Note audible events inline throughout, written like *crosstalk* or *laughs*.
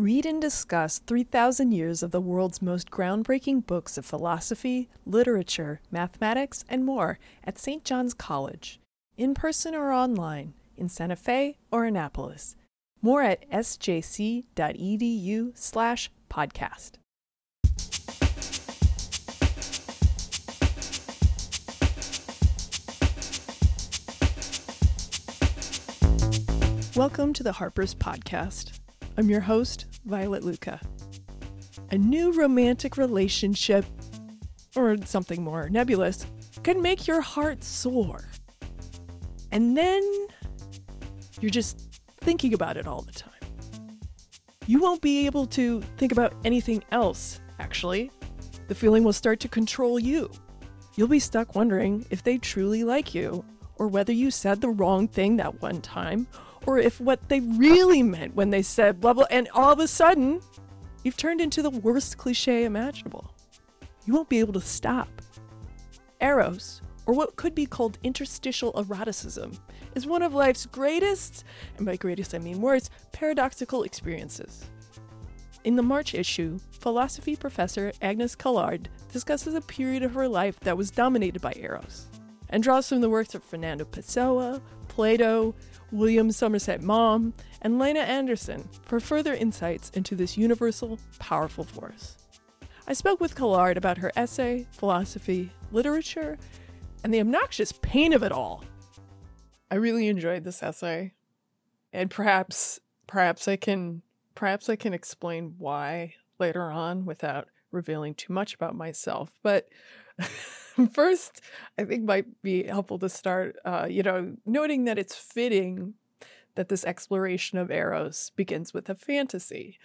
Read and discuss 3,000 years of the world's most groundbreaking books of philosophy, literature, mathematics, and more at St. John's College, in person or online, in Santa Fe or Annapolis. More at sjc.edu slash podcast. Welcome to the Harper's Podcast. I'm your host, Violet Lucca. A new romantic relationship, or something more nebulous, can make your heart soar. And then you're just thinking about it all the time. You won't be able to think about anything else, actually. The feeling will start to control you. You'll be stuck wondering if they truly like you, or whether you said the wrong thing that one time, or if what they really meant when they said blah blah, and all of a sudden, you've turned into the worst cliche imaginable. You won't be able to stop. Eros, or what could be called interstitial eroticism, is one of life's greatest, and by greatest I mean worst, paradoxical experiences. In the March issue, philosophy professor Agnes Callard discusses a period of her life that was dominated by Eros, and draws from the works of Fernando Pessoa, Plato, William Somerset Maugham, and Lena Andersson for further insights into this universal, powerful force. I spoke with Callard about her essay, philosophy, literature, and the obnoxious pain of it all. I really enjoyed this essay, and perhaps, perhaps I can, perhaps I can explain why later on without revealing too much about myself. But *laughs* *laughs* first, I think might be helpful to start, uh, you know, noting that it's fitting that this exploration of Eros begins with a fantasy,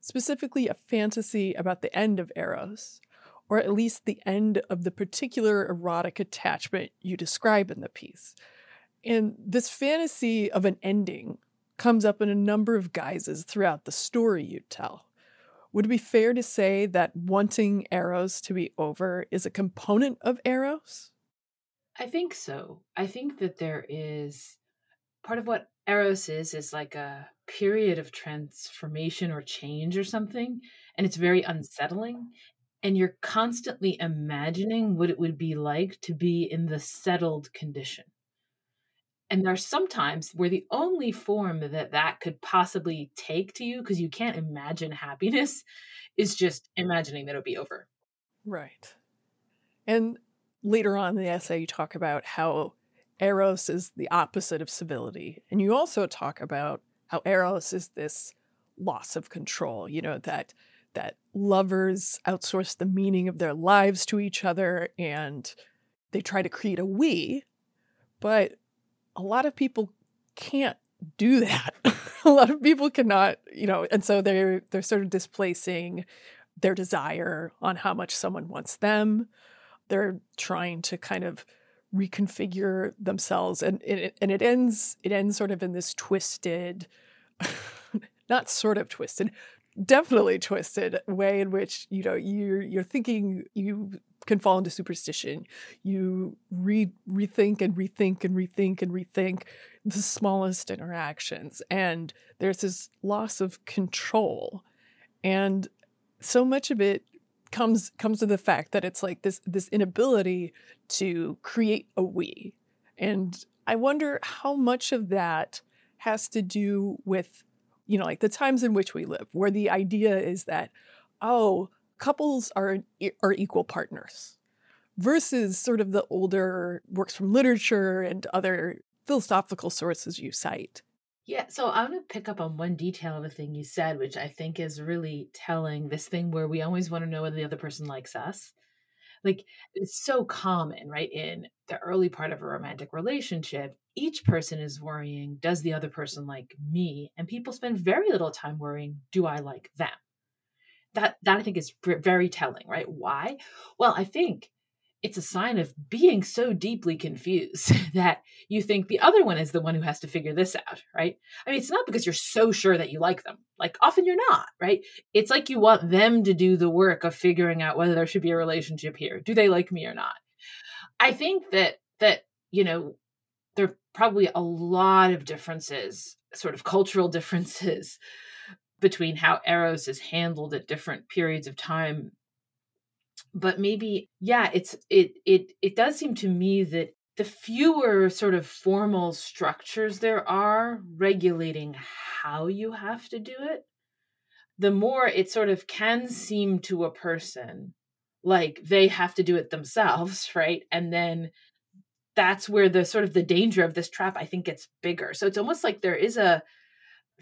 specifically a fantasy about the end of Eros, or at least the end of the particular erotic attachment you describe in the piece. And this fantasy of an ending comes up in a number of guises throughout the story you tell. Would it be fair to say that wanting Eros to be over is a component of Eros? I think so. I think that there is part of what Eros is, is like a period of transformation or change or something. And it's very unsettling. And you're constantly imagining what it would be like to be in the settled condition. And there's sometimes where the only form that that could possibly take to you, because you can't imagine happiness, is just imagining that it'll be over. Right. And later on in the essay, you talk about how Eros is the opposite of civility. And you also talk about how Eros is this loss of control, you know, that that lovers outsource the meaning of their lives to each other and they try to create a we, but a lot of people can't do that. *laughs* a lot of people cannot, you know, and so they're they're sort of displacing their desire on how much someone wants them. They're trying to kind of reconfigure themselves and it, and it ends it ends sort of in this twisted *laughs* not sort of twisted definitely twisted way in which you know you're you're thinking you can fall into superstition. You re- rethink and rethink and rethink and rethink the smallest interactions. And there's this loss of control. And so much of it comes comes to the fact that it's like this this inability to create a we. And i wonder how much of that has to do with you know, like the times in which we live, where the idea is that, oh, couples are are equal partners, versus sort of the older works from literature and other philosophical sources you cite. Yeah, so I want to pick up on one detail of a thing you said, which I think is really telling this thing where we always want to know whether the other person likes us. Like, it's so common, right? In the early part of a romantic relationship, each person is worrying, does the other person like me? And people spend very little time worrying, do I like them? That that I think is very telling, right? Why? Well, I think it's a sign of being so deeply confused *laughs* that you think the other one is the one who has to figure this out, right? I mean, it's not because you're so sure that you like them. Like often you're not, right? It's like you want them to do the work of figuring out whether there should be a relationship here. Do they like me or not? I think that that, you know, there are probably a lot of differences, sort of cultural *laughs* differences between how eros is handled at different periods of time. But maybe yeah it's it it it does seem to me that the fewer sort of formal structures there are regulating how you have to do it the more it sort of can seem to a person like they have to do it themselves *laughs* right? And then that's where the sort of the danger of this trap i think gets bigger. So it's almost like there is a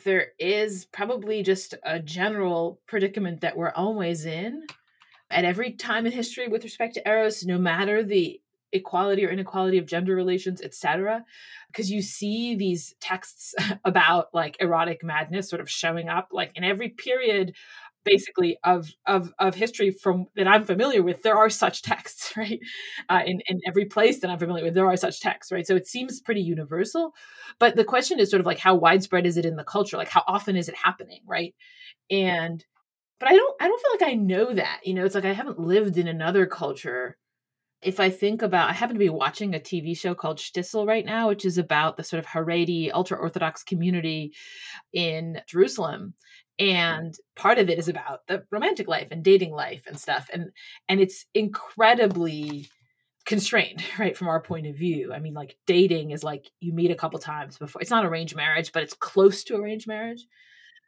there is probably just a general predicament that we're always in. At every time in history with respect to eros no matter the equality or inequality of gender relations etc because you see these texts *laughs* about like erotic madness sort of showing up like in every period basically of of of history from that I'm familiar with, there are such texts, *laughs* right? Uh, in in every place that I'm familiar with, there are such texts, right? So it seems pretty universal, but the question is sort of like how widespread is it in the culture? Like how often is it happening, right? And but I don't I don't feel like I know that. You know, it's like I haven't lived in another culture. If I think about, I happen to be watching a TV show called Shtisel right now, which is about the sort of Haredi ultra Orthodox community in Jerusalem and part of it is about the romantic life and dating life and stuff. And and it's incredibly constrained *laughs* right from our point of view. I mean like dating is like you meet a couple times before it's not arranged marriage but it's close to arranged marriage.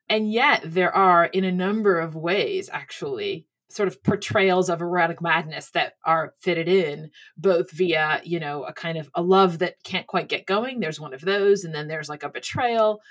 And yet there are in a number of ways actually sort of portrayals of erotic madness that are fitted in both via you know a kind of a love that can't quite get going. There's one of those and then there's like a betrayal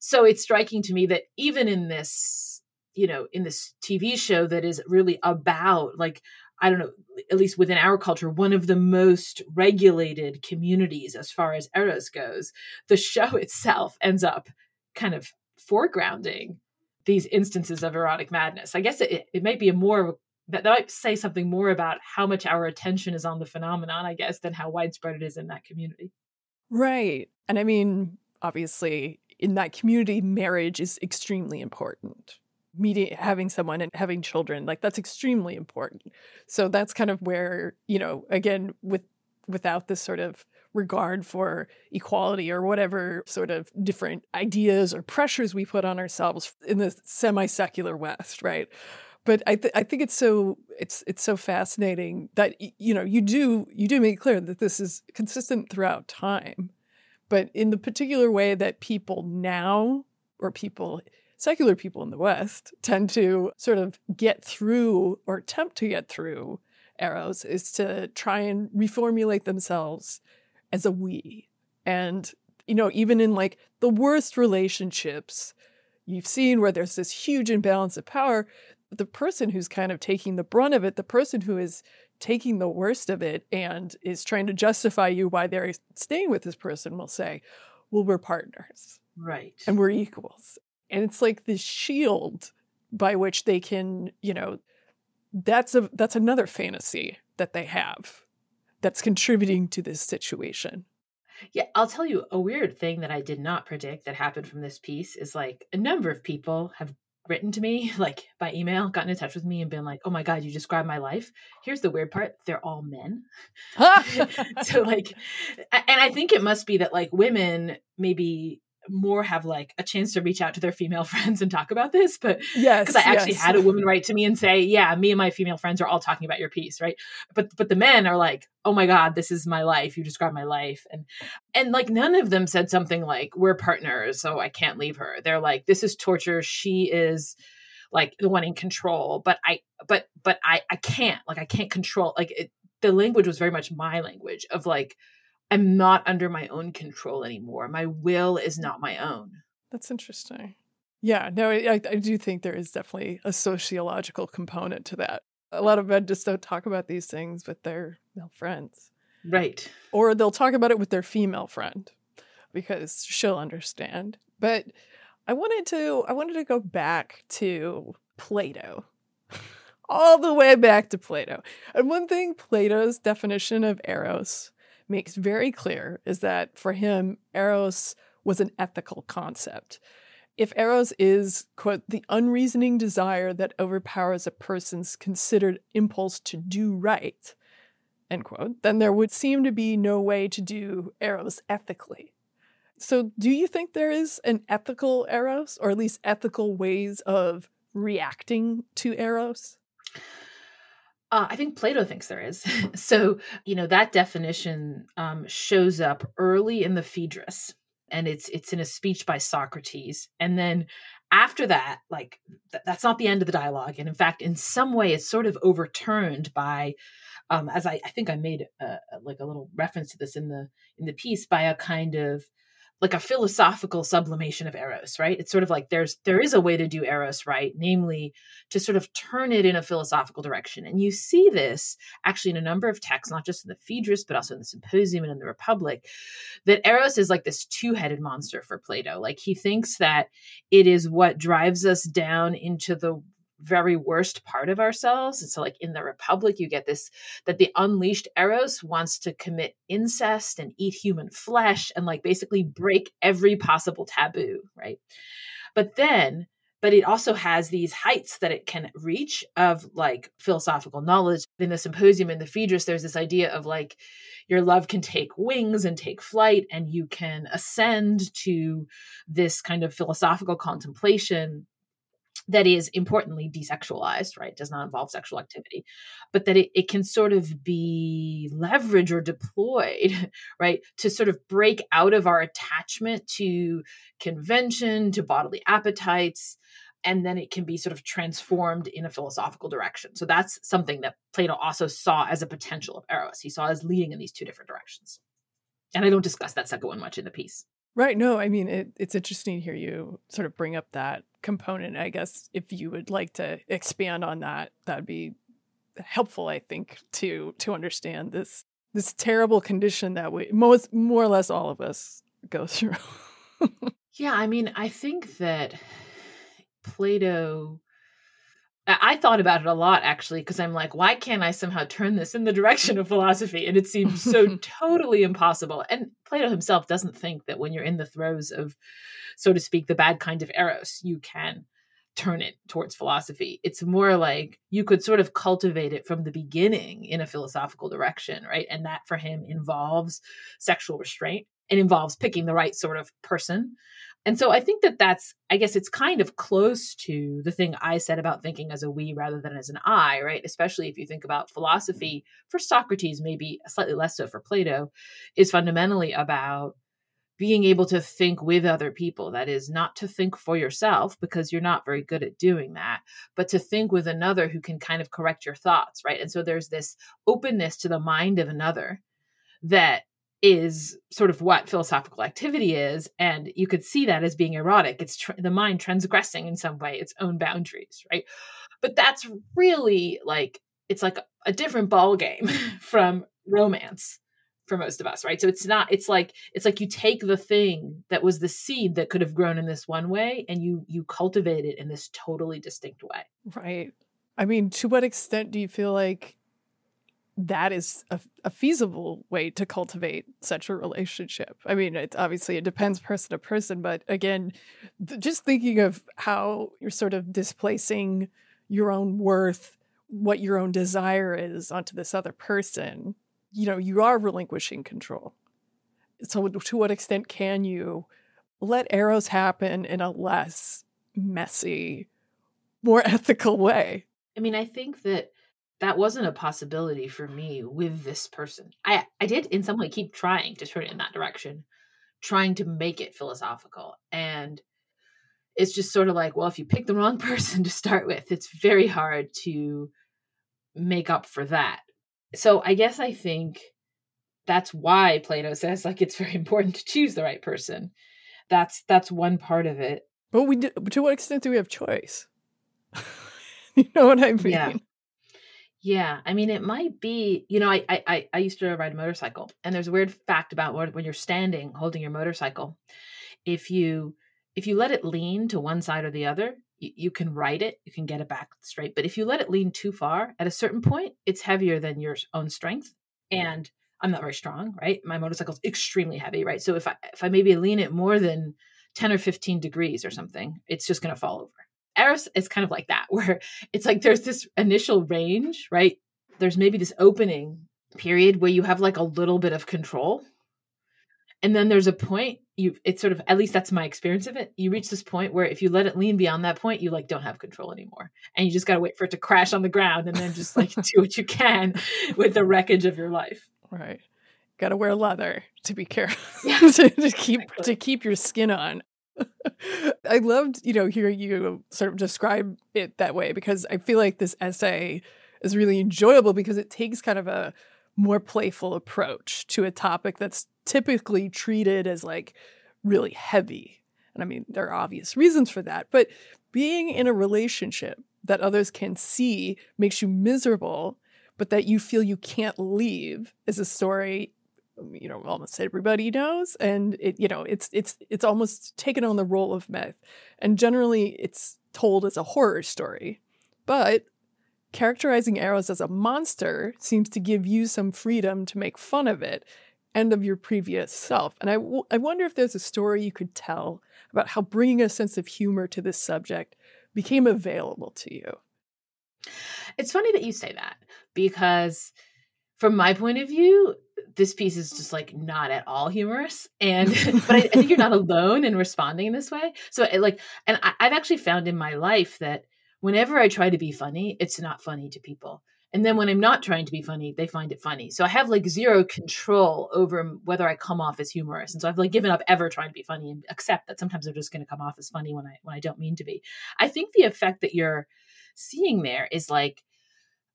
so it's striking to me that even in this you know in this tv show that is really about like i don't know at least within our culture one of the most regulated communities as far as eros goes the show *laughs* itself ends up kind of foregrounding these instances of erotic madness. I guess it, it might be a more that, that might say something more about how much our attention is on the phenomenon i guess than how widespread it is in that community. Right. And i mean obviously in that community, marriage is extremely important. Meeting, having someone and having children, like that's extremely important. So that's kind of where, you know, again, with without this sort of regard for equality or whatever sort of different ideas or pressures we put on ourselves in the semi-secular West, right? But I, th- I think it's so it's it's so fascinating that you know you do you do make clear that this is consistent throughout time but in the particular way that people now, or people, secular people in the West, tend to sort of get through or attempt to get through Eros is to try and reformulate themselves as a we. And, you know, even in like the worst relationships you've seen where there's this huge imbalance of power, the person who's kind of taking the brunt of it, the person who is taking the worst of it and is trying to justify you why they're staying with this person will say, well, we're partners. Right. And we're equals. And it's like this shield by which they can, you know, that's a that's another fantasy that they have that's contributing to this situation. Yeah, I'll tell you a weird thing that I did not predict that happened from this piece is like a number of people have written to me *laughs* like by email gotten in touch with me and been like oh my god you described my life. Here's the weird part they're all men. *laughs* *laughs* So like and i think it must be that like women maybe more have like a chance to reach out to their female *laughs* friends and talk about this. But yes, because I actually yes. had a woman write to me and say, "Yeah, me and my female friends are all talking about your piece, right?" But but the men are like, "Oh my god, this is my life. You describe my life," and and like none of them said something like, "We're partners, so I can't leave her." They're like, "This is torture. She is." like the one in control but i but but i i can't like i can't control like it, the language was very much my language of like I'm not under my own control anymore. My will is not my own. That's interesting. Yeah, no, I, I do think there is definitely a sociological component to that. A lot of men just don't talk about these things with their male friends. Right. Or they'll talk about it with their female friend because she'll understand. But I wanted to I wanted to go back to Plato. *laughs* All the way back to Plato. And one thing Plato's definition of eros makes very clear is that for him, Eros was an ethical concept. If Eros is, quote, the unreasoning desire that overpowers a person's considered impulse to do right, end quote, then there would seem to be no way to do Eros ethically. So, do you think there is an ethical Eros, or at least ethical ways of reacting to Eros? Uh, I think Plato thinks there is. *laughs* so, you know, that definition um, shows up early in the Phaedrus, and it's it's in a speech by Socrates. And then after that, like th- that's not the end of the dialogue. And in fact, in some way, it's sort of overturned by, um, as I, I think I made a, like a little reference to this in the in the piece, by a kind of like a philosophical sublimation of eros right? It's sort of like there's there is a way to do eros right namely to sort of turn it in a philosophical direction. And you see this actually in a number of texts not just in the phaedrus but also in the symposium and in the republic that eros is like this two-headed monster for plato. Like he thinks that it is what drives us down into the very worst part of ourselves. And so, like in the Republic, you get this that the unleashed Eros wants to commit incest and eat human flesh and like basically break every possible taboo, right? But then, but it also has these heights that it can reach of like philosophical knowledge. In the symposium in the Phaedrus, there's this idea of like your love can take wings and take flight, and you can ascend to this kind of philosophical contemplation that is importantly desexualized, right? Does not involve sexual activity, but that it, it can sort of be leveraged or deployed, *laughs* right? To sort of break out of our attachment to convention, to bodily appetites, and then it can be sort of transformed in a philosophical direction. So that's something that Plato also saw as a potential of Eros. He saw as leading in these two different directions. And I don't discuss that second one much in the piece. Right. No, I mean, it, it's interesting to hear you sort of bring up that component. I guess if you would like to expand on that, that'd be helpful, I think, to to understand this this terrible condition that we most more or less all of us go *laughs* through. yeah, I mean, I think that Plato I thought about it a lot actually because I'm like, why can't I somehow turn this in the *laughs* direction of philosophy? And it seems so *laughs* totally impossible. And Plato himself doesn't think that when you're in the throes of, so to speak, the bad kind of eros, you can turn it towards philosophy. It's more like you could sort of cultivate it from the beginning in a philosophical direction, right? And that for him involves sexual restraint. It involves picking the right sort of person and so I think that that's, I guess it's kind of close to the thing I said about thinking as a we rather than as an I, right? Especially if you think about philosophy for Socrates, maybe slightly less so for Plato, is fundamentally about being able to think with other people. That is, not to think for yourself because you're not very good at doing that, but to think with another who can kind of correct your thoughts, right? And so there's this openness to the mind of another that is sort of what philosophical activity is and you could see that as being erotic. It's tr- the mind transgressing in some way its own boundaries right? But that's really like it's like a different ball game *laughs* from romance for most of us right? So it's not it's like it's like you take the thing that was the seed that could have grown in this one way and you you cultivate it in this totally distinct way. Right. I mean to what extent do you feel like that is a, a, feasible way to cultivate such a relationship. I mean, it's obviously it depends person to person, but again, th- just thinking of how you're sort of displacing your own worth, what your own desire is onto this other person, you know, you are relinquishing control. So, to what extent can you let Eros happen in a less messy, more *laughs* ethical way? I mean, I think that that wasn't a possibility for me with this person. I I did in some way keep trying to turn it in that direction, trying to make it philosophical. And it's just sort of like, well, if you pick the wrong *laughs* person to start with, it's very hard to make up for that. So I guess I think that's why Plato says like it's very *laughs* important to choose the right person. That's that's one part of it. But we do, to what extent do we have choice? *laughs* you know what I mean? Yeah. Yeah, I mean, it might be. You know, I I I used to ride a motorcycle, and there's a weird fact about when you're standing holding your motorcycle. If you if you let it lean to one side or the other, you, you can ride it, you can get it back straight. But if you let it lean too far, at a certain point, it's heavier than your own strength, and I'm not very strong, right? My motorcycle's extremely heavy, right? So if I if I maybe lean it more than 10 or 15 degrees or something, it's just going to fall over. Eros is kind of like that, *laughs* where it's like there's this initial range, right? There's maybe this opening period where you have like a little bit of control. And then there's a point you it's sort of at least that's my experience of it. You reach this point where if you let it lean beyond that point, you like don't have control anymore. And you just gotta wait for it to crash on the ground and then just like *laughs* do what you can with the wreckage of your life. Right. Gotta wear leather to be careful Yeah, *laughs* to, to keep exactly. to keep your skin on. *laughs* I loved, you know, hearing you sort of describe it that way because I feel like this essay is really enjoyable because it takes kind of a more playful approach to a topic that's typically treated as like really heavy. And I mean, there are obvious reasons for that, but being in a relationship that others can see makes you miserable, but that you feel you can't leave is a story Um, you know almost everybody knows and it you know it's it's it's almost taken on the role of myth. And generally it's told as a horror story. But characterizing Eros as a monster seems to give you some freedom to make fun of it and of your previous self. And I, w- I wonder if there's a story you could tell about how bringing a sense of humor to this subject became available to you. It's funny that you say that because from my point of view, this piece is just like not at all humorous. And *laughs* but I, I think you're not alone in responding in this way. So it, like, and I, I've actually found in my life that whenever I try to be funny, it's not funny to people. And then when I'm not trying to be funny, they find it funny. So I have like zero control over whether I come off as humorous. And so I've like given up ever trying to be funny and accept that sometimes I'm just going to come off as funny when I when I don't mean to be. I think the effect that you're seeing there is like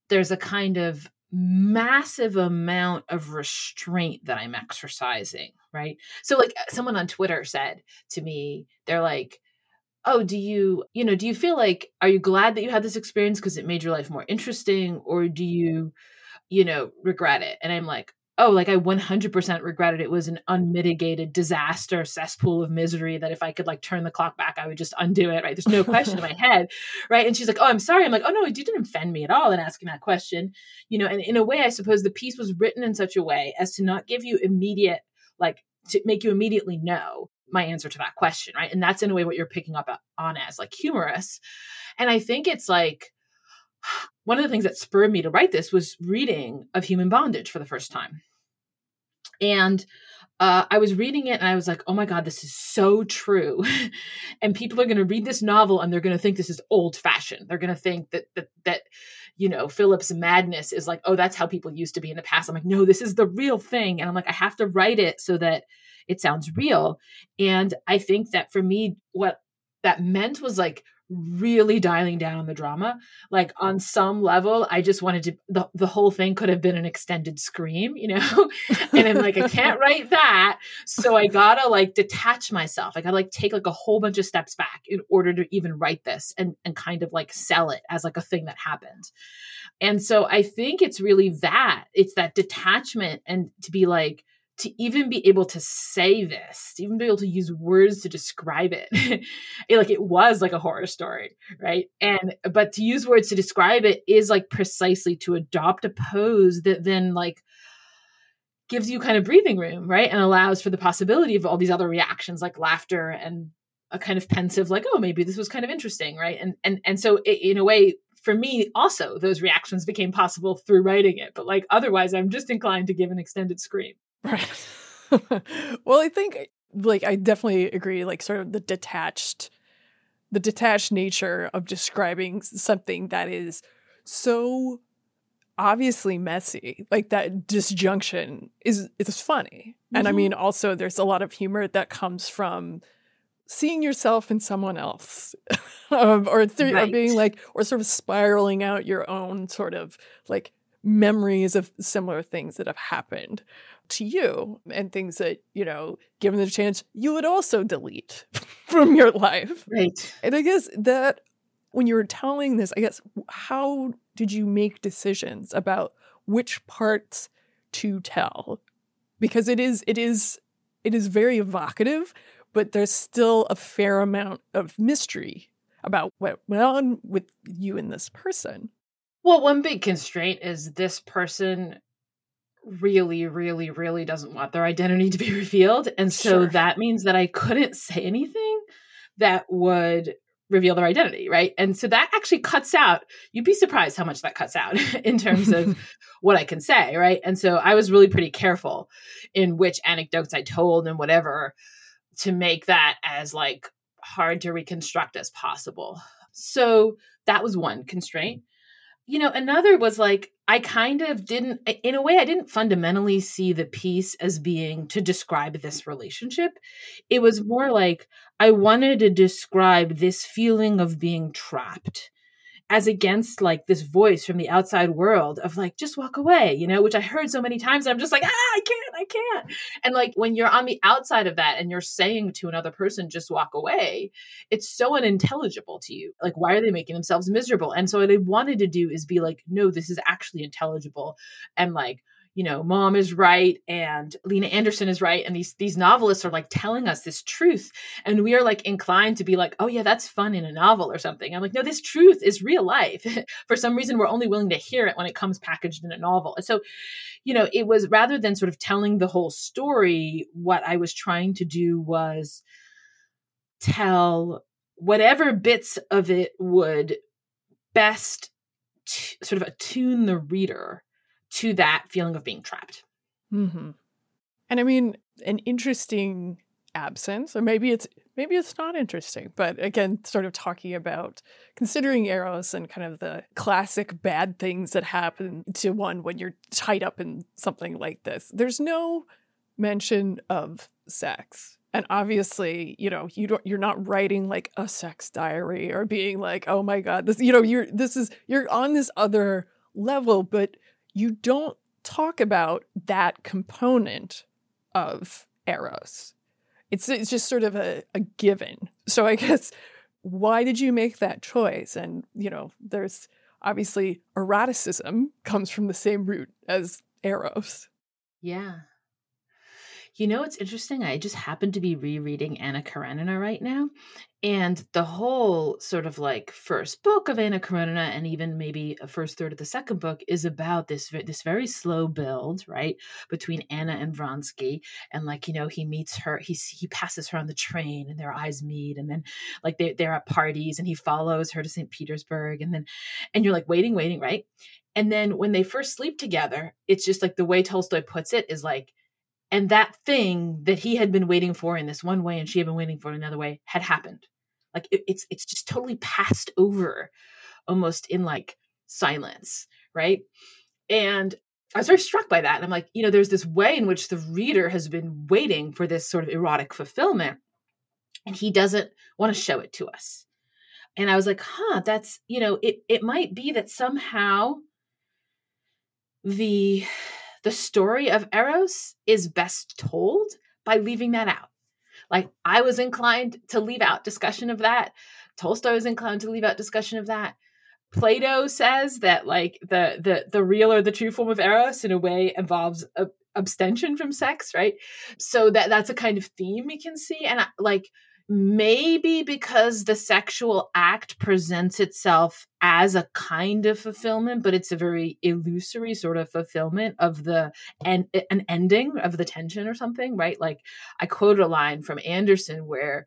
there's a kind of massive amount of restraint that I'm exercising, right? So like uh, someone on Twitter said to me, they're like, "Oh, do you, you know, do you feel like are you glad that you had this experience because it made your life more interesting or do you, you know, regret it?" And I'm like, "Oh, like I 100% regretted it. was an unmitigated disaster cesspool of misery that if I could like turn the clock back, I would just undo it, right? There's no question in my *laughs* head, right?" And she's like, "Oh, I'm sorry." I'm like, "Oh no, you didn't offend me at all in asking that question." You know, and in a way I suppose the piece was written in such a way as to not give you immediate like to make you immediately know my answer to that question, right? And that's in a way what you're picking up uh, on as like humorous. And I think it's like one of the things that spurred me to write this was reading of Human Bondage for the first time. And uh, I was reading it and I was like, oh my God, this is so true. *laughs* and people are going to read this novel and they're going to think this is old fashioned. They're going to think that, that, that, you know, Philip's madness is like, oh, that's how people used to be in the past. I'm like, no, this is the real thing. And I'm like, I have to write it so that it sounds real. And I think that for me, what that meant was like really dialing down on the drama. Like on some level, I just wanted to the, the whole thing could have been an extended scream, you know? *laughs* and I'm like, I can't *laughs* write that. So I gotta like detach myself. I gotta like take like a whole bunch of steps back in order to even write this and and kind of like sell it as like a thing that happened. And so I think it's really that. It's that detachment and to be like, to even be able to say this, to even be able to use words to describe it, *laughs* it, like it was like a horror story, right? And but to use words to describe it is like precisely to adopt a pose that then like gives you kind of breathing room, right? And allows for the possibility of all these other reactions like laughter and a kind of pensive like oh maybe this was kind of interesting, right? And and and so it, in a way for me also those reactions became possible through writing it, but like otherwise I'm just inclined to give an extended scream. Right. *laughs* well, I think like I definitely agree like sort of the detached the detached nature of describing something that is so obviously messy. Like that disjunction is is funny. Mm-hmm. And I mean also there's a lot of humor that comes from seeing yourself in someone else *laughs* um, or, th- right. or being like or sort of spiraling out your own sort of like memories of similar things that have happened to you and things that, you know, given the chance, you would also delete *laughs* from your life. Right. And I guess that when you were telling this, I guess, how did you make decisions about which parts to tell? Because it is, it is, it is very evocative, but there's still a fair amount of mystery about what went on with you and this person. Well, one big constraint is this person really, really, really doesn't want their identity to be *laughs* revealed. And so sure. that means that I couldn't say anything that would reveal their identity, right? And so that actually cuts out, you'd be surprised how much that cuts out *laughs* in terms of *laughs* what I can say, right? And so I was really pretty careful in which anecdotes I told and whatever to make that as like hard to reconstruct as possible. So that was one constraint. You know, another was like, I kind of didn't, in a way, I didn't fundamentally see the piece as being to describe this relationship. It was more like I wanted to describe this feeling of being trapped as against like this voice from the outside world of like just walk away you know which i heard so many times i'm just like ah i can't i can't. And like when you're on the outside of that and you're saying to another person just walk away it's so unintelligible to you. Like why are they making themselves miserable? And so what i wanted to do is be like no this is actually intelligible and like you know, Maugham is right and Lena Andersson is right. And these these novelists are like telling us this truth. And we are like inclined to be like, oh yeah, that's fun in a novel or something. I'm like, no, this truth is real life. *laughs* For some reason, we're only willing to hear it when it comes packaged in a novel. And so, you know, it was rather than sort of telling the whole story, what I was trying to do was tell whatever bits of it would best t- sort of attune the reader to that feeling of being trapped. Mm-hmm. And I mean, an interesting absence, or maybe it's maybe it's not interesting, but again, sort of talking about considering Eros and kind of the classic bad things that happen to one when you're tied up in something like this. There's no mention of sex. And obviously, you know, you don't you're not writing like a sex diary or being like, "Oh my god, this you know, you're this is you're on this other level, but you don't talk about that component of Eros. It's it's just sort of a, a given. So I *laughs* guess why did you make that choice? And you know, there's obviously eroticism comes from the same root as Eros. Yeah. You know, it's interesting. I just happen to be rereading Anna Karenina right now. And the whole sort of like first book of Anna Karenina and even maybe a first third of the second book is about this this very slow build, right, between Anna and Vronsky. And like, you know, he meets her, he he passes her on the train and their eyes meet. And then like they, they're at parties and he follows her to St. Petersburg. And then, and you're like waiting, waiting, right? And then when they first sleep together, it's just like the way Tolstoy puts it is like, and that thing that he had been waiting for in this one way and she had been waiting for in another way had happened. Like it, it's it's just totally passed over almost in like silence right? And i was very struck by that and i'm like you know there's this way in which the reader has been waiting for this sort of erotic fulfillment and he doesn't want to show it to us. And i was like huh that's you know it it might be that somehow the the story of Eros is best told by leaving that out. Like I was inclined to leave out discussion of that. Tolstoy was inclined to leave out discussion of that. Plato says that like the the the real or the true form of eros in a way involves abstention from sex, right? So that that's a kind of theme we can see, and I, like maybe because the sexual act presents itself as a kind of fulfillment but it's a very illusory sort of fulfillment of the and an ending of the tension or something right? Like i quote a line from andersson where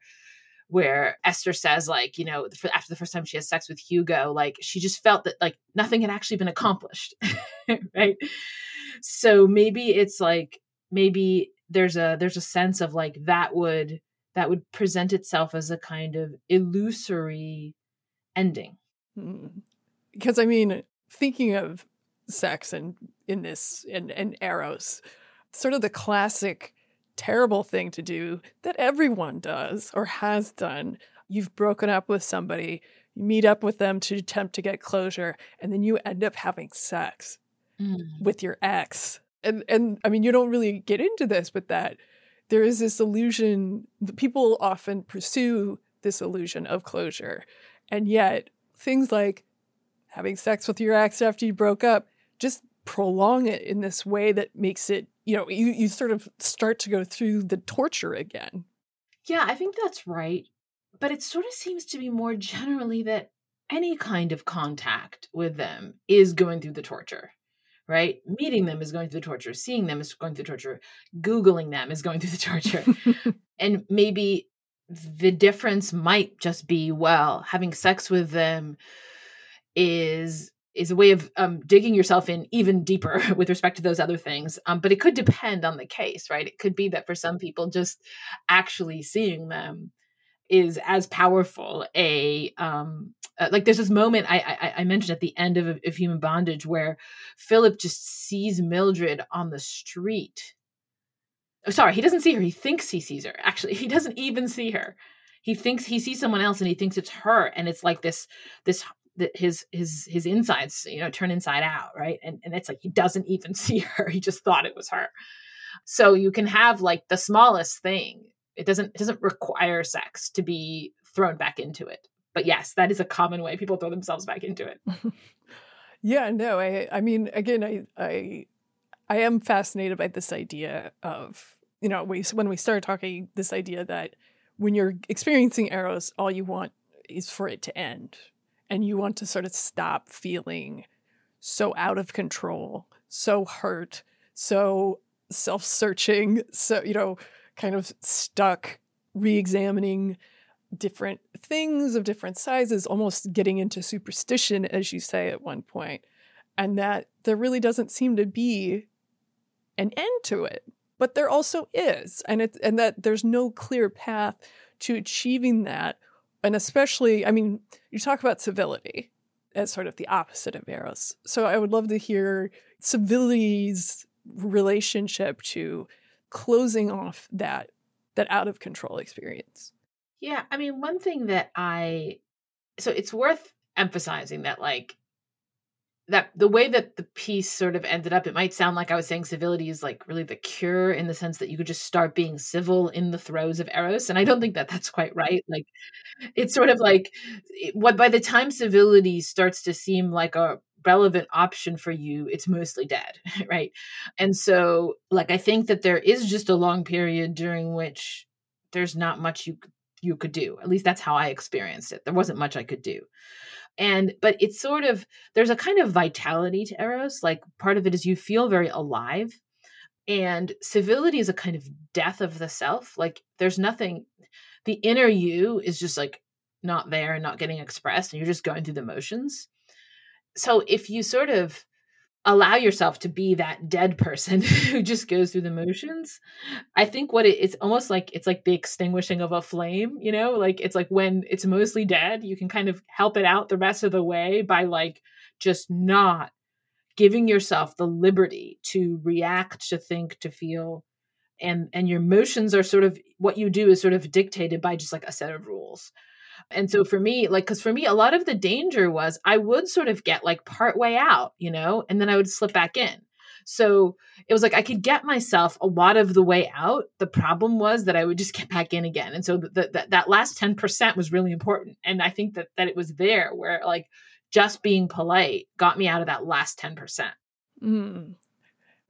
where esther says like you know after the first time she has sex with hugo like she just felt that like nothing had actually been accomplished *laughs* right? So maybe it's like maybe there's a there's a sense of like that would that would present itself as a kind of illusory ending. Because I mean, thinking of sex and in this and, and eros, sort of the classic terrible thing to do that everyone does or has done. You've broken up with somebody, you meet up with them to attempt to get closure, and then you end up having sex mm. with your ex. And and I mean, you don't really get into this, but that there is this illusion that people often pursue this illusion of closure. And yet things like having sex with your ex after you broke up just prolong it in this way that makes it you know you, you sort of start to go through the torture again. Yeah i think that's right. But it sort of seems to be more generally that any kind of contact with them is going through the torture right? Meeting them is going through the torture, seeing them is going through the torture, Googling them is going through the torture. *laughs* and maybe the difference might just be well, having sex with them is is a way of um, digging yourself in even deeper *laughs* with respect to those other things. Um, but it could depend on the case, right? It could be that for some people, just actually seeing them is as powerful a um uh, like there's this moment I, I, I mentioned at the end of, of human bondage where philip just sees mildred on the street. Oh sorry he doesn't see her he thinks he sees her. Actually he doesn't even see her. He thinks he sees someone else and he thinks it's her and it's like this this that his his his insides you know turn inside out right? And and it's like he doesn't even *laughs* see her he just thought it was her. So you can have like the smallest thing it doesn't it doesn't require sex to be thrown back into it. But yes that is a common way people throw themselves back into it. *laughs* Yeah no i i mean again i i i am fascinated by this idea of you know we when we started talking this idea that when you're experiencing eros all you want is for it to end. And you want to sort of stop feeling so out of control, so hurt, so self searching, so, you know, kind of stuck re examining different things of different sizes, almost getting into superstition, as you say at one point, and that there really doesn't seem to be an end to it. But there also is, and it and that there's no clear path to achieving that and especially, I mean, you talk about civility as sort of the opposite of eros. So I would love to hear civility's relationship to closing off that that out of control experience. Yeah, I mean, one thing that I so it's worth emphasizing that like that the way that the piece sort of ended up, it might sound like I was saying civility is like really the cure in the sense that you could just start being civil in the throes of Eros. And I don't think that that's quite right. Like, it's sort of like what by the time civility starts to seem like a relevant option for you, it's mostly dead, *laughs* right? And so, like, I think that there is just a long period during which there's not much you you could do. At least that's how I experienced it. There wasn't much I could do and but it's sort of there's a kind of vitality to eros like part of it is you feel very alive and civility is a kind of death of the self like there's nothing the inner you is just like not there and not getting expressed and you're just going through the motions so if you sort of allow yourself to be that dead person *laughs* who just goes through the motions i think what it, it's almost like it's like the extinguishing of a flame you know? Like it's like when it's mostly dead you can kind of help it out the rest of the way by like just not giving yourself the liberty to react to think to feel and and your motions are sort of what you do is sort of dictated by just like a set of rules and so for me, like, because for me, a lot of the danger was I would sort of get like part way out, you know, and then I would slip back in. So it was like I could get myself a lot of the way out. The problem was that I would just *laughs* get back in again. And so the, the, that last 10% was really important. And I think that, that it was there where like just being polite got me out of that last 10%. Mm.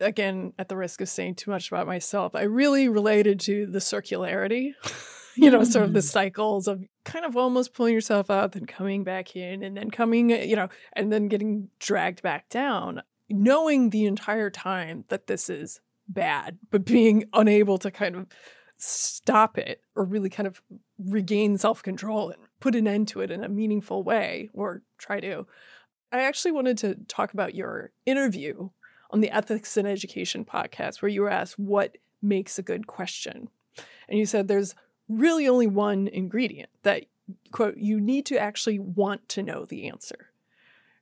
Again, at the risk of saying too much about myself, I really related to the circularity. *laughs* *laughs* you know, sort of the mm. cycles of kind of almost pulling yourself out, then coming back in, and then coming, you know, and then getting dragged back down, knowing the entire time that this is bad, but being unable to kind of stop it or really kind of regain self control and put an end to it in a meaningful way or try to. I actually wanted to talk about your interview on the Ethics in Education podcast, where you were asked what makes a good question. And you said there's really only one ingredient that, quote, you need to actually want to know the answer.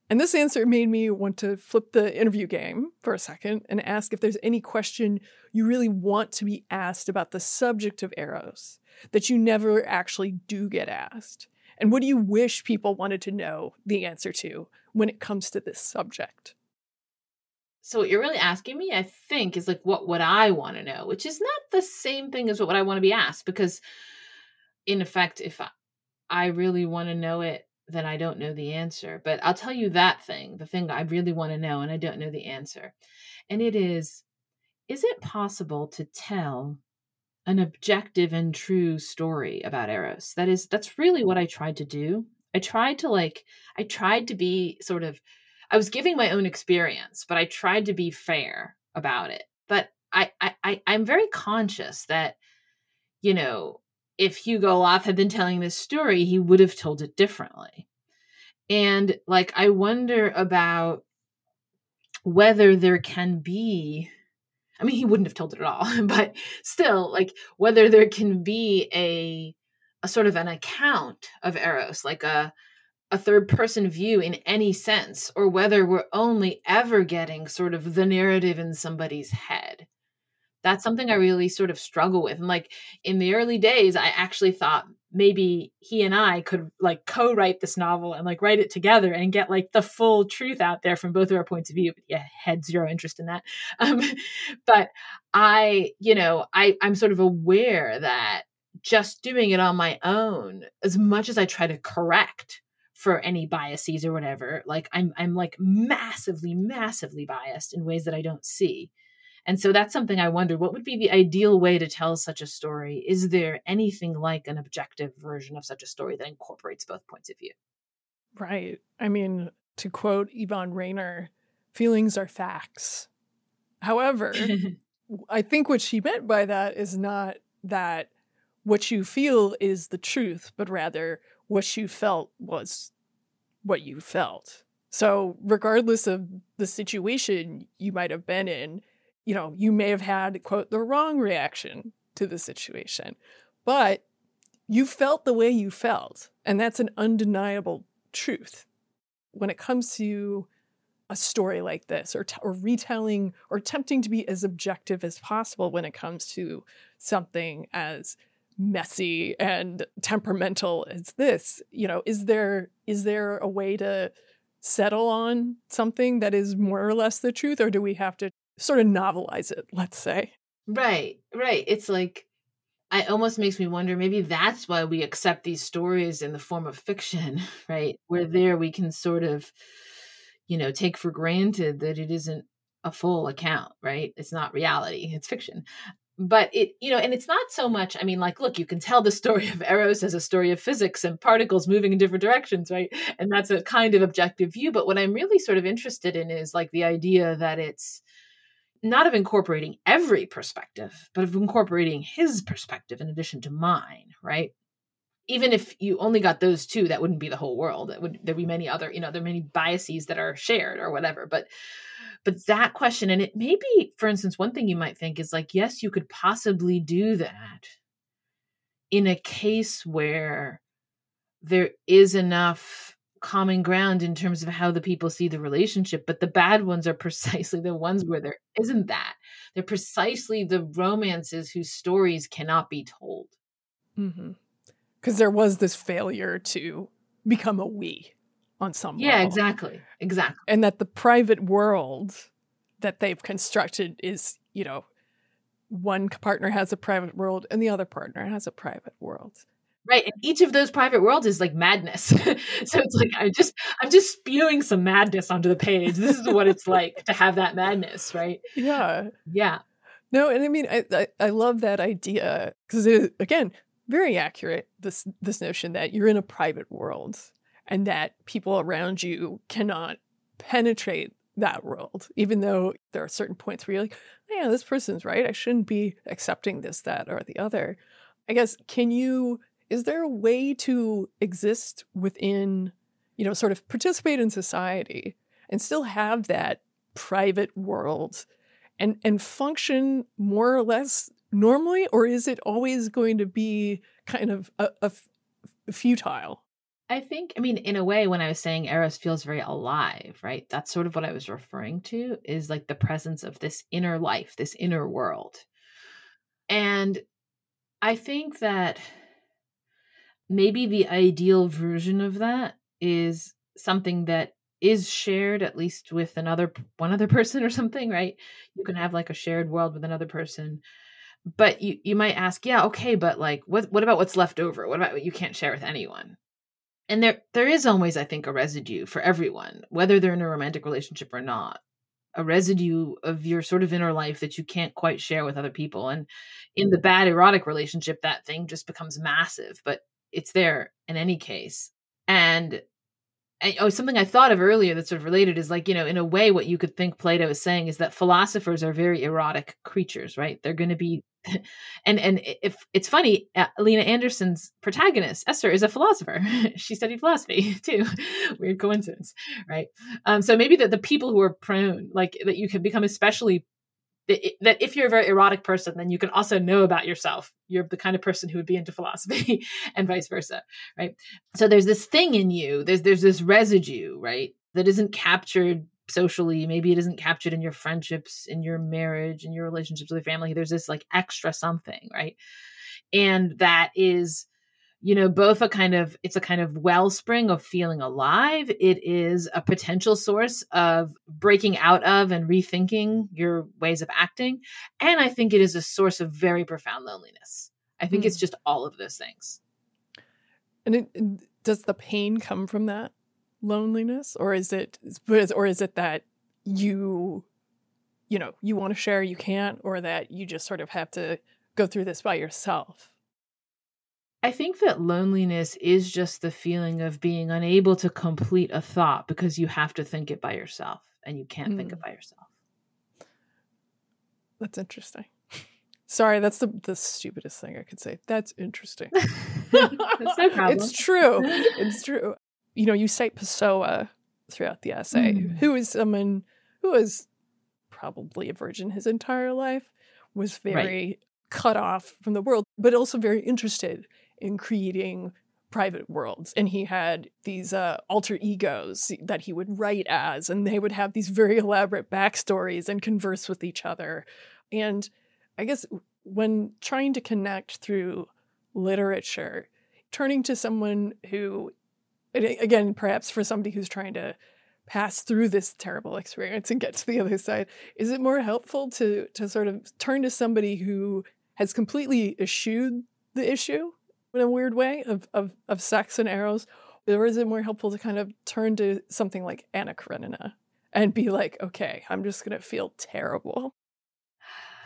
And this answer made me want to flip the interview game for a second and ask if there's any question you really want to be asked about the subject of Eros that you never actually do get asked. And what do you wish people wanted to know the answer to when it comes to this subject? So what you're really asking me, I think, is like what would I want to know, which is not the same thing as what would I want to be asked because in effect if I, I really want to know it, then I don't know the answer. But I'll tell you that thing, the thing I really want to know and I don't know the answer. And it is is it possible to tell an objective and true story about Eros? That is that's really what I tried to do. I tried to like I tried to be sort of I was giving my own experience, but I tried to be fair about it. But I, I, I I'm very conscious that, you know, if Hugo Loth had been telling this story, he would have told it differently. And like, I wonder about whether there can be, I mean, he wouldn't have told it at all, *laughs* but still, like, whether there can be a, a sort of an account of Eros, like a, a third person view in any sense, or whether we're only ever getting sort of the narrative in somebody's head that's something I really sort of struggle with. And like in the early days, I actually thought maybe he and I could like co-write this novel and like write it together and get like the full truth out there from both of our points of view. But yeah, had zero interest in that. *laughs* Um, but I, you know, I I'm sort of aware that just doing it on my own, as much as I try to correct for any biases or whatever, like I'm I'm like massively, massively biased in ways that I don't see. And so that's something I wonder what would be the ideal way to tell such a story? Is there anything like an objective version of such a story that incorporates both points of view? Right. I mean, to quote Yvonne Rainer, feelings are facts. However, *laughs* I think what she meant by that is not that what you feel is the truth, but rather what you felt was what you felt. So, regardless of the situation you might have been in, you know, you may have had, quote, the wrong reaction to the situation, but you felt the way you felt. And that's an undeniable truth. When it comes to a story like this, or, t- or retelling, or attempting to be as objective as possible when it comes to something as messy and temperamental as this, you know, is there is there a way to settle on something that is more or less the truth, or do we have to sort of novelize it, let's say. Right, right. It's like it almost makes me wonder maybe that's why we accept these stories in the form of fiction, *laughs* right? Where there we can sort of, you know, take for granted that it isn't a full account, right? It's not reality, it's fiction. But it, you know, and it's not so much, I mean, like, look, you can tell the story of Eros as a story of physics and particles moving in different directions, right? And that's a kind of objective view. But what I'm really sort of interested in is like the idea that it's, not of incorporating every perspective, but of incorporating his perspective in addition to mine, right? Even if you only got those two, that wouldn't be the whole world. It would there'd be many other, you know, there are many biases that are shared or whatever. But but that question, and it may be, for instance, one thing you might think is like, yes, you could possibly do that in a case where there is enough common ground in terms of how the people see the relationship but the bad ones are *laughs* precisely the ones where there isn't that. They're precisely the romances whose stories cannot be told. Because mm-hmm. there was this failure to become a we on some yeah level. exactly. Exactly. And that the private world that they've constructed is you know one partner has a private world and the other partner has a private world. Right and each of those private worlds is like madness. *laughs* So it's like i'm just i'm just spewing some madness onto the page. This is what it's like to have that madness right? Yeah. Yeah. No and i mean i i, I love that idea because it again very accurate this this notion that you're in a private world and that people around you cannot penetrate that world even though there are certain points where you're like oh, yeah this person's right. I shouldn't be accepting this that or the other. I guess can you is there a way to exist within, you know, sort of participate in society and still have that private world and and function more or less normally or is it always going to be kind of a, futile I think, I mean, in a way, when I was saying Eros feels very alive, right? That's sort of what I was referring to is like the presence of this inner life, this inner world. And I think that maybe the ideal version of that is something that is shared at least with another one other *laughs* person or something right you can have like a shared world with another person but you you might ask yeah okay but like what what about what's left over what about what you can't share with anyone and there there is always i think a residue for everyone whether they're in a romantic relationship or not a residue of your sort of inner life that you can't quite share with other people and in the mm. bad erotic relationship that thing just becomes massive but it's there in any case. And oh, something I thought of earlier that's sort of related is like, you know, in a way, what you could think Plato is saying is that philosophers are very erotic creatures, right? They're going to be, *laughs* and and if it's funny, uh, Lena Andersson's protagonist Esther is a philosopher. *laughs* she studied philosophy *laughs* too. Weird coincidence, right? Um, so maybe that the people who are prone, like that, you can become especially that if you're a very erotic person, then you can also know about yourself. You're the kind of person who would be into philosophy *laughs* and vice versa, right? So there's this thing in you, there's there's this residue, right, that isn't captured socially. Maybe it isn't captured in your friendships, in your marriage, in your relationships with your family. There's this like extra something, right? And that is you know both a kind of it's a kind of wellspring of feeling alive. It is a potential source of breaking out of and rethinking your ways of acting. And i think it is a source of very profound loneliness. I think mm. it's hmm. just all of those things. And it, does the pain come from that loneliness? Or is it or is it that you you know you want to share you can't or that you just sort of have to go through this by yourself I think that loneliness is just the feeling of being unable to complete a thought because you have to think it by yourself and you can't mm. think it mm. by yourself. That's interesting. Sorry, that's the the stupidest thing I could say. That's interesting. *laughs* that's no *laughs* problem. It's true. *laughs* It's true. You know, you cite Pessoa throughout the essay, mm. who is someone who was probably a virgin his entire life, was very right. cut off from the world, but also very interested in creating private worlds. And he had these uh, alter egos that he would write as and they would have these very elaborate backstories and converse with each other. And i guess when trying to connect through literature turning to someone who again perhaps for somebody who's trying to pass through this terrible experience and get to the other side is it more helpful to to sort of turn to somebody who has completely eschewed the issue in a weird way of, of, of sex and Eros, Or is it more helpful to kind of turn to something like Anna Karenina and be like, okay, I'm just going to feel terrible?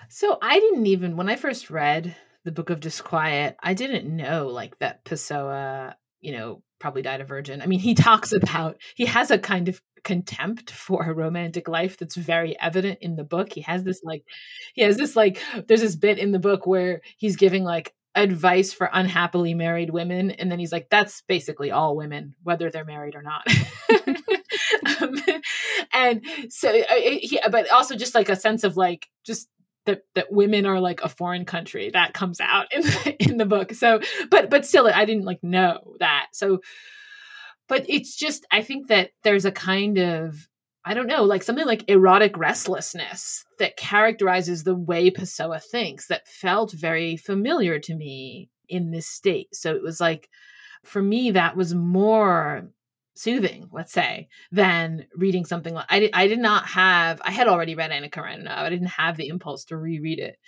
So I didn't even, when I first read the Book of Disquiet, I didn't know like that Pessoa, you know, probably died a virgin. I mean, he *laughs* talks about, he has a kind of contempt for a romantic life that's very evident in the book. He has this like, he has this like, there's this bit in the book where he's giving like advice for unhappily married women and then he's like that's basically all women whether they're married or not. *laughs* Um, and so uh, he, but also just like a sense of like just that that women are like a foreign country. That comes out in the, *laughs* in the book. So but but still i didn't like know that. So but it's just i think that there's a kind of I don't know, like something like erotic restlessness that characterizes the way Pessoa thinks that felt very familiar to me in this state. So it was like, for me, that was more soothing, let's say, than reading something like I did, I did not have, I had already read Anna Karenina. I didn't have the impulse to reread it.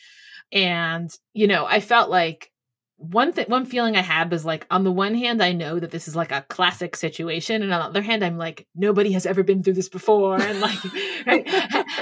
And, you know, I felt like one thing one feeling i had was like on the one hand i know that this is like a classic situation and on the other hand i'm like nobody has ever been through this before and like *laughs*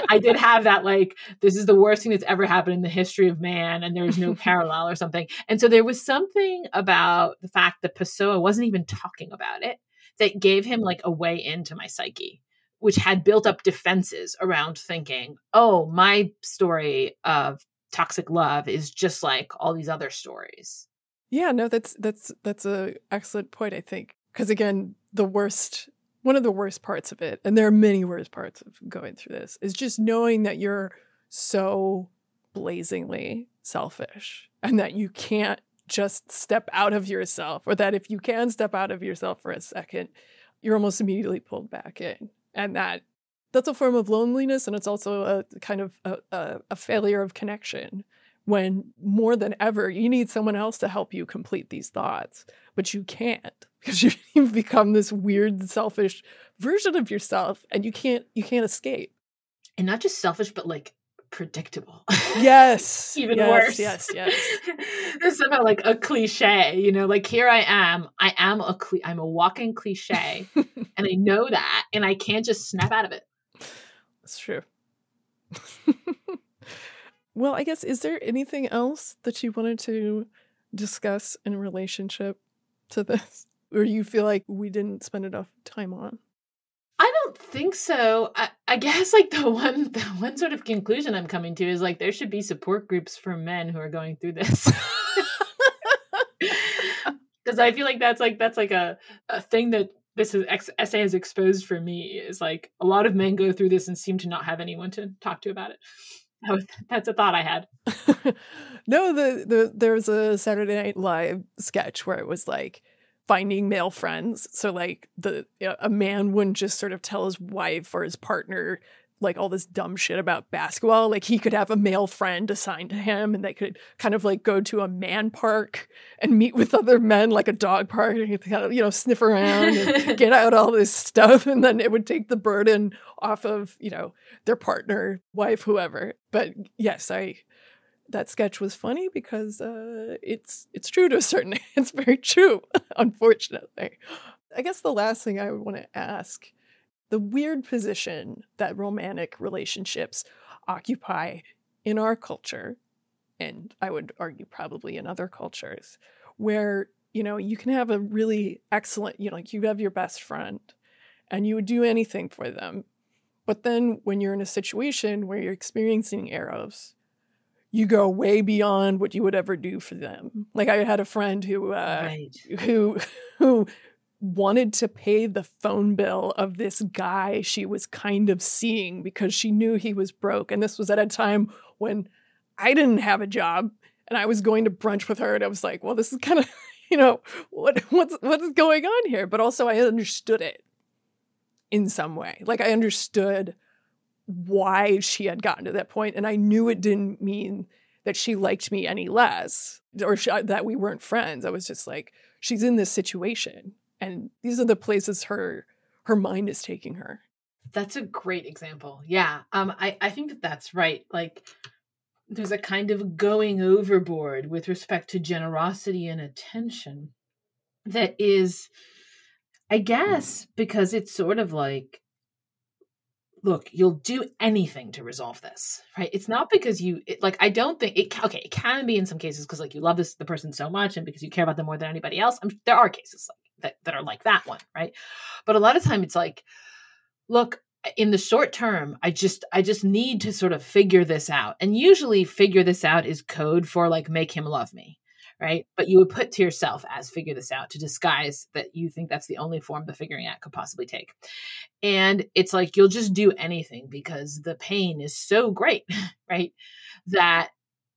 i did have that like this is the worst thing that's ever happened in the history of man and there's no *laughs* parallel or something. And so there was something about the fact that pessoa wasn't even talking about it that gave him like a way into my psyche which had built up defenses around thinking oh my story of toxic love is just like all these other stories yeah, no, that's that's that's a excellent point. I think because again, the worst, one of the worst parts of it, and there are many worst parts of going through this, is just knowing that you're so blazingly selfish and that you can't just step out of yourself, or that if you can step out of yourself for a second, you're almost immediately pulled back in, and that that's a form of loneliness, and it's also a kind of a, a, a failure of connection when more than ever you need someone else to help you complete these thoughts but you can't because *laughs* you've become this weird selfish version of yourself and you can't you can't escape. And not just selfish but like predictable. Yes *laughs* even yes, worse. yes yes. *laughs* It's somehow like a cliche you know like here i am i am a cli- i'm a walking cliche and i know that and i can't just snap out of it that's true *laughs* well, I guess, is there anything else that you wanted to discuss in relationship to this? *laughs* Or you feel like we didn't spend enough time on? I don't think so. I, I, guess like the one *laughs* the one sort of conclusion I'm coming to is like there should be support groups for men who are going through this. Because I feel like that's like that's like a, a thing that this is, essay has exposed for me is like a lot of men go through this and seem to not have anyone to talk to about it. *laughs* that's a thought I had. *laughs* no, the, the there was a Saturday Night Live sketch where it was like finding male friends. So like the a man wouldn't just sort of tell his wife or his partner like all this dumb shit about basketball. Like he could have a male friend assigned to him and they could kind of like go to a man park and meet with other men, like a dog park, and kind of, you know, sniff around and *laughs* get out all this stuff. And then it would take the burden off of, you know, their partner, wife, whoever. But yes, I that sketch was funny because uh, it's it's true to a certain *laughs* it's very true, *laughs* unfortunately. I guess the last thing I would want to ask the weird position that romantic relationships occupy in our culture, and I would argue probably in other cultures, where you know you can have a really excellent, you know, like you have your best friend and you would do anything for them. But then when you're in a situation where you're experiencing eros, you go way beyond what you would ever do for them. Like I had a friend who uh, right. who *laughs* who wanted to pay the phone bill of this guy she was kind of seeing because she knew he was broke. And this was at a time when I didn't have a job and I was going to brunch with her. And I was like, well, this is kind of, *laughs* you know, what what's what's going on here? But also I understood it in some way. Like I understood why she had gotten to that point, and I knew it didn't mean that she liked me any less or she, that we weren't friends. I was just like, she's in this situation and these are the places her her mind is taking her. That's a great example. Yeah um i i think that that's right. Like there's a kind of going overboard with respect to generosity and attention that is i guess because it's sort of like look you'll do anything to resolve this right? It's not because you it, like i don't think it okay it can be in some cases because like you love this the person so much and because you care about them more than anybody else. I'm, there are cases like that, that are like that one right? But a lot of time it's like look in the short term i just i just need to sort of figure this out. And usually figure this out is code for like make him love me right? But you would put to yourself as figure this out to disguise that you think that's the only form the figuring out could possibly take. And it's like you'll just do anything because the pain is so great *laughs* right? That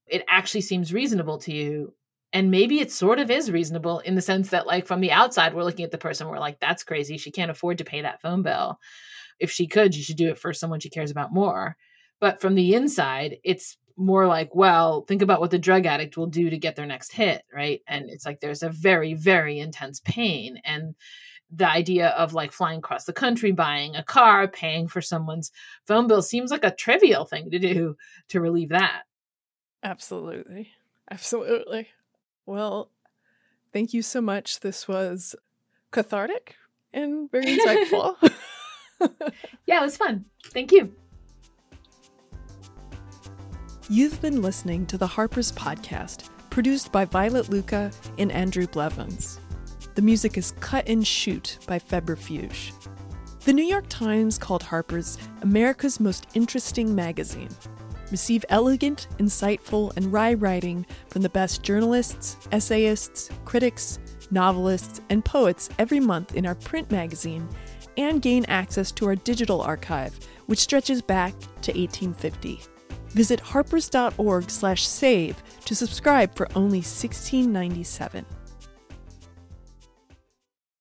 it actually seems reasonable to you and maybe it sort of is reasonable in the sense that like from the outside we're looking at the person we're like that's crazy. She can't afford to pay that phone bill. If she could she should do it for someone she cares about more. But from the inside it's more like well think about what the drug addict will do to get their next hit right? And it's like there's a very very intense pain. And the idea of like flying across the country buying a car paying for someone's phone bill seems like a trivial thing to do to relieve that. Absolutely. Absolutely well, thank you so much. This was cathartic and very insightful. *laughs* *laughs* yeah, it was fun. Thank you. You've been listening to the Harper's Podcast, produced by Violet Lucca and Andrew Blevins. The music is Cut and Shoot by Febrifuge. The New York Times called Harper's America's most interesting magazine. Receive elegant, insightful, and wry writing from the best journalists, essayists, critics, novelists, and poets every month in our print magazine, and gain access to our digital archive, which stretches back to 1850. Visit harpers.org/save to subscribe for only $16.97.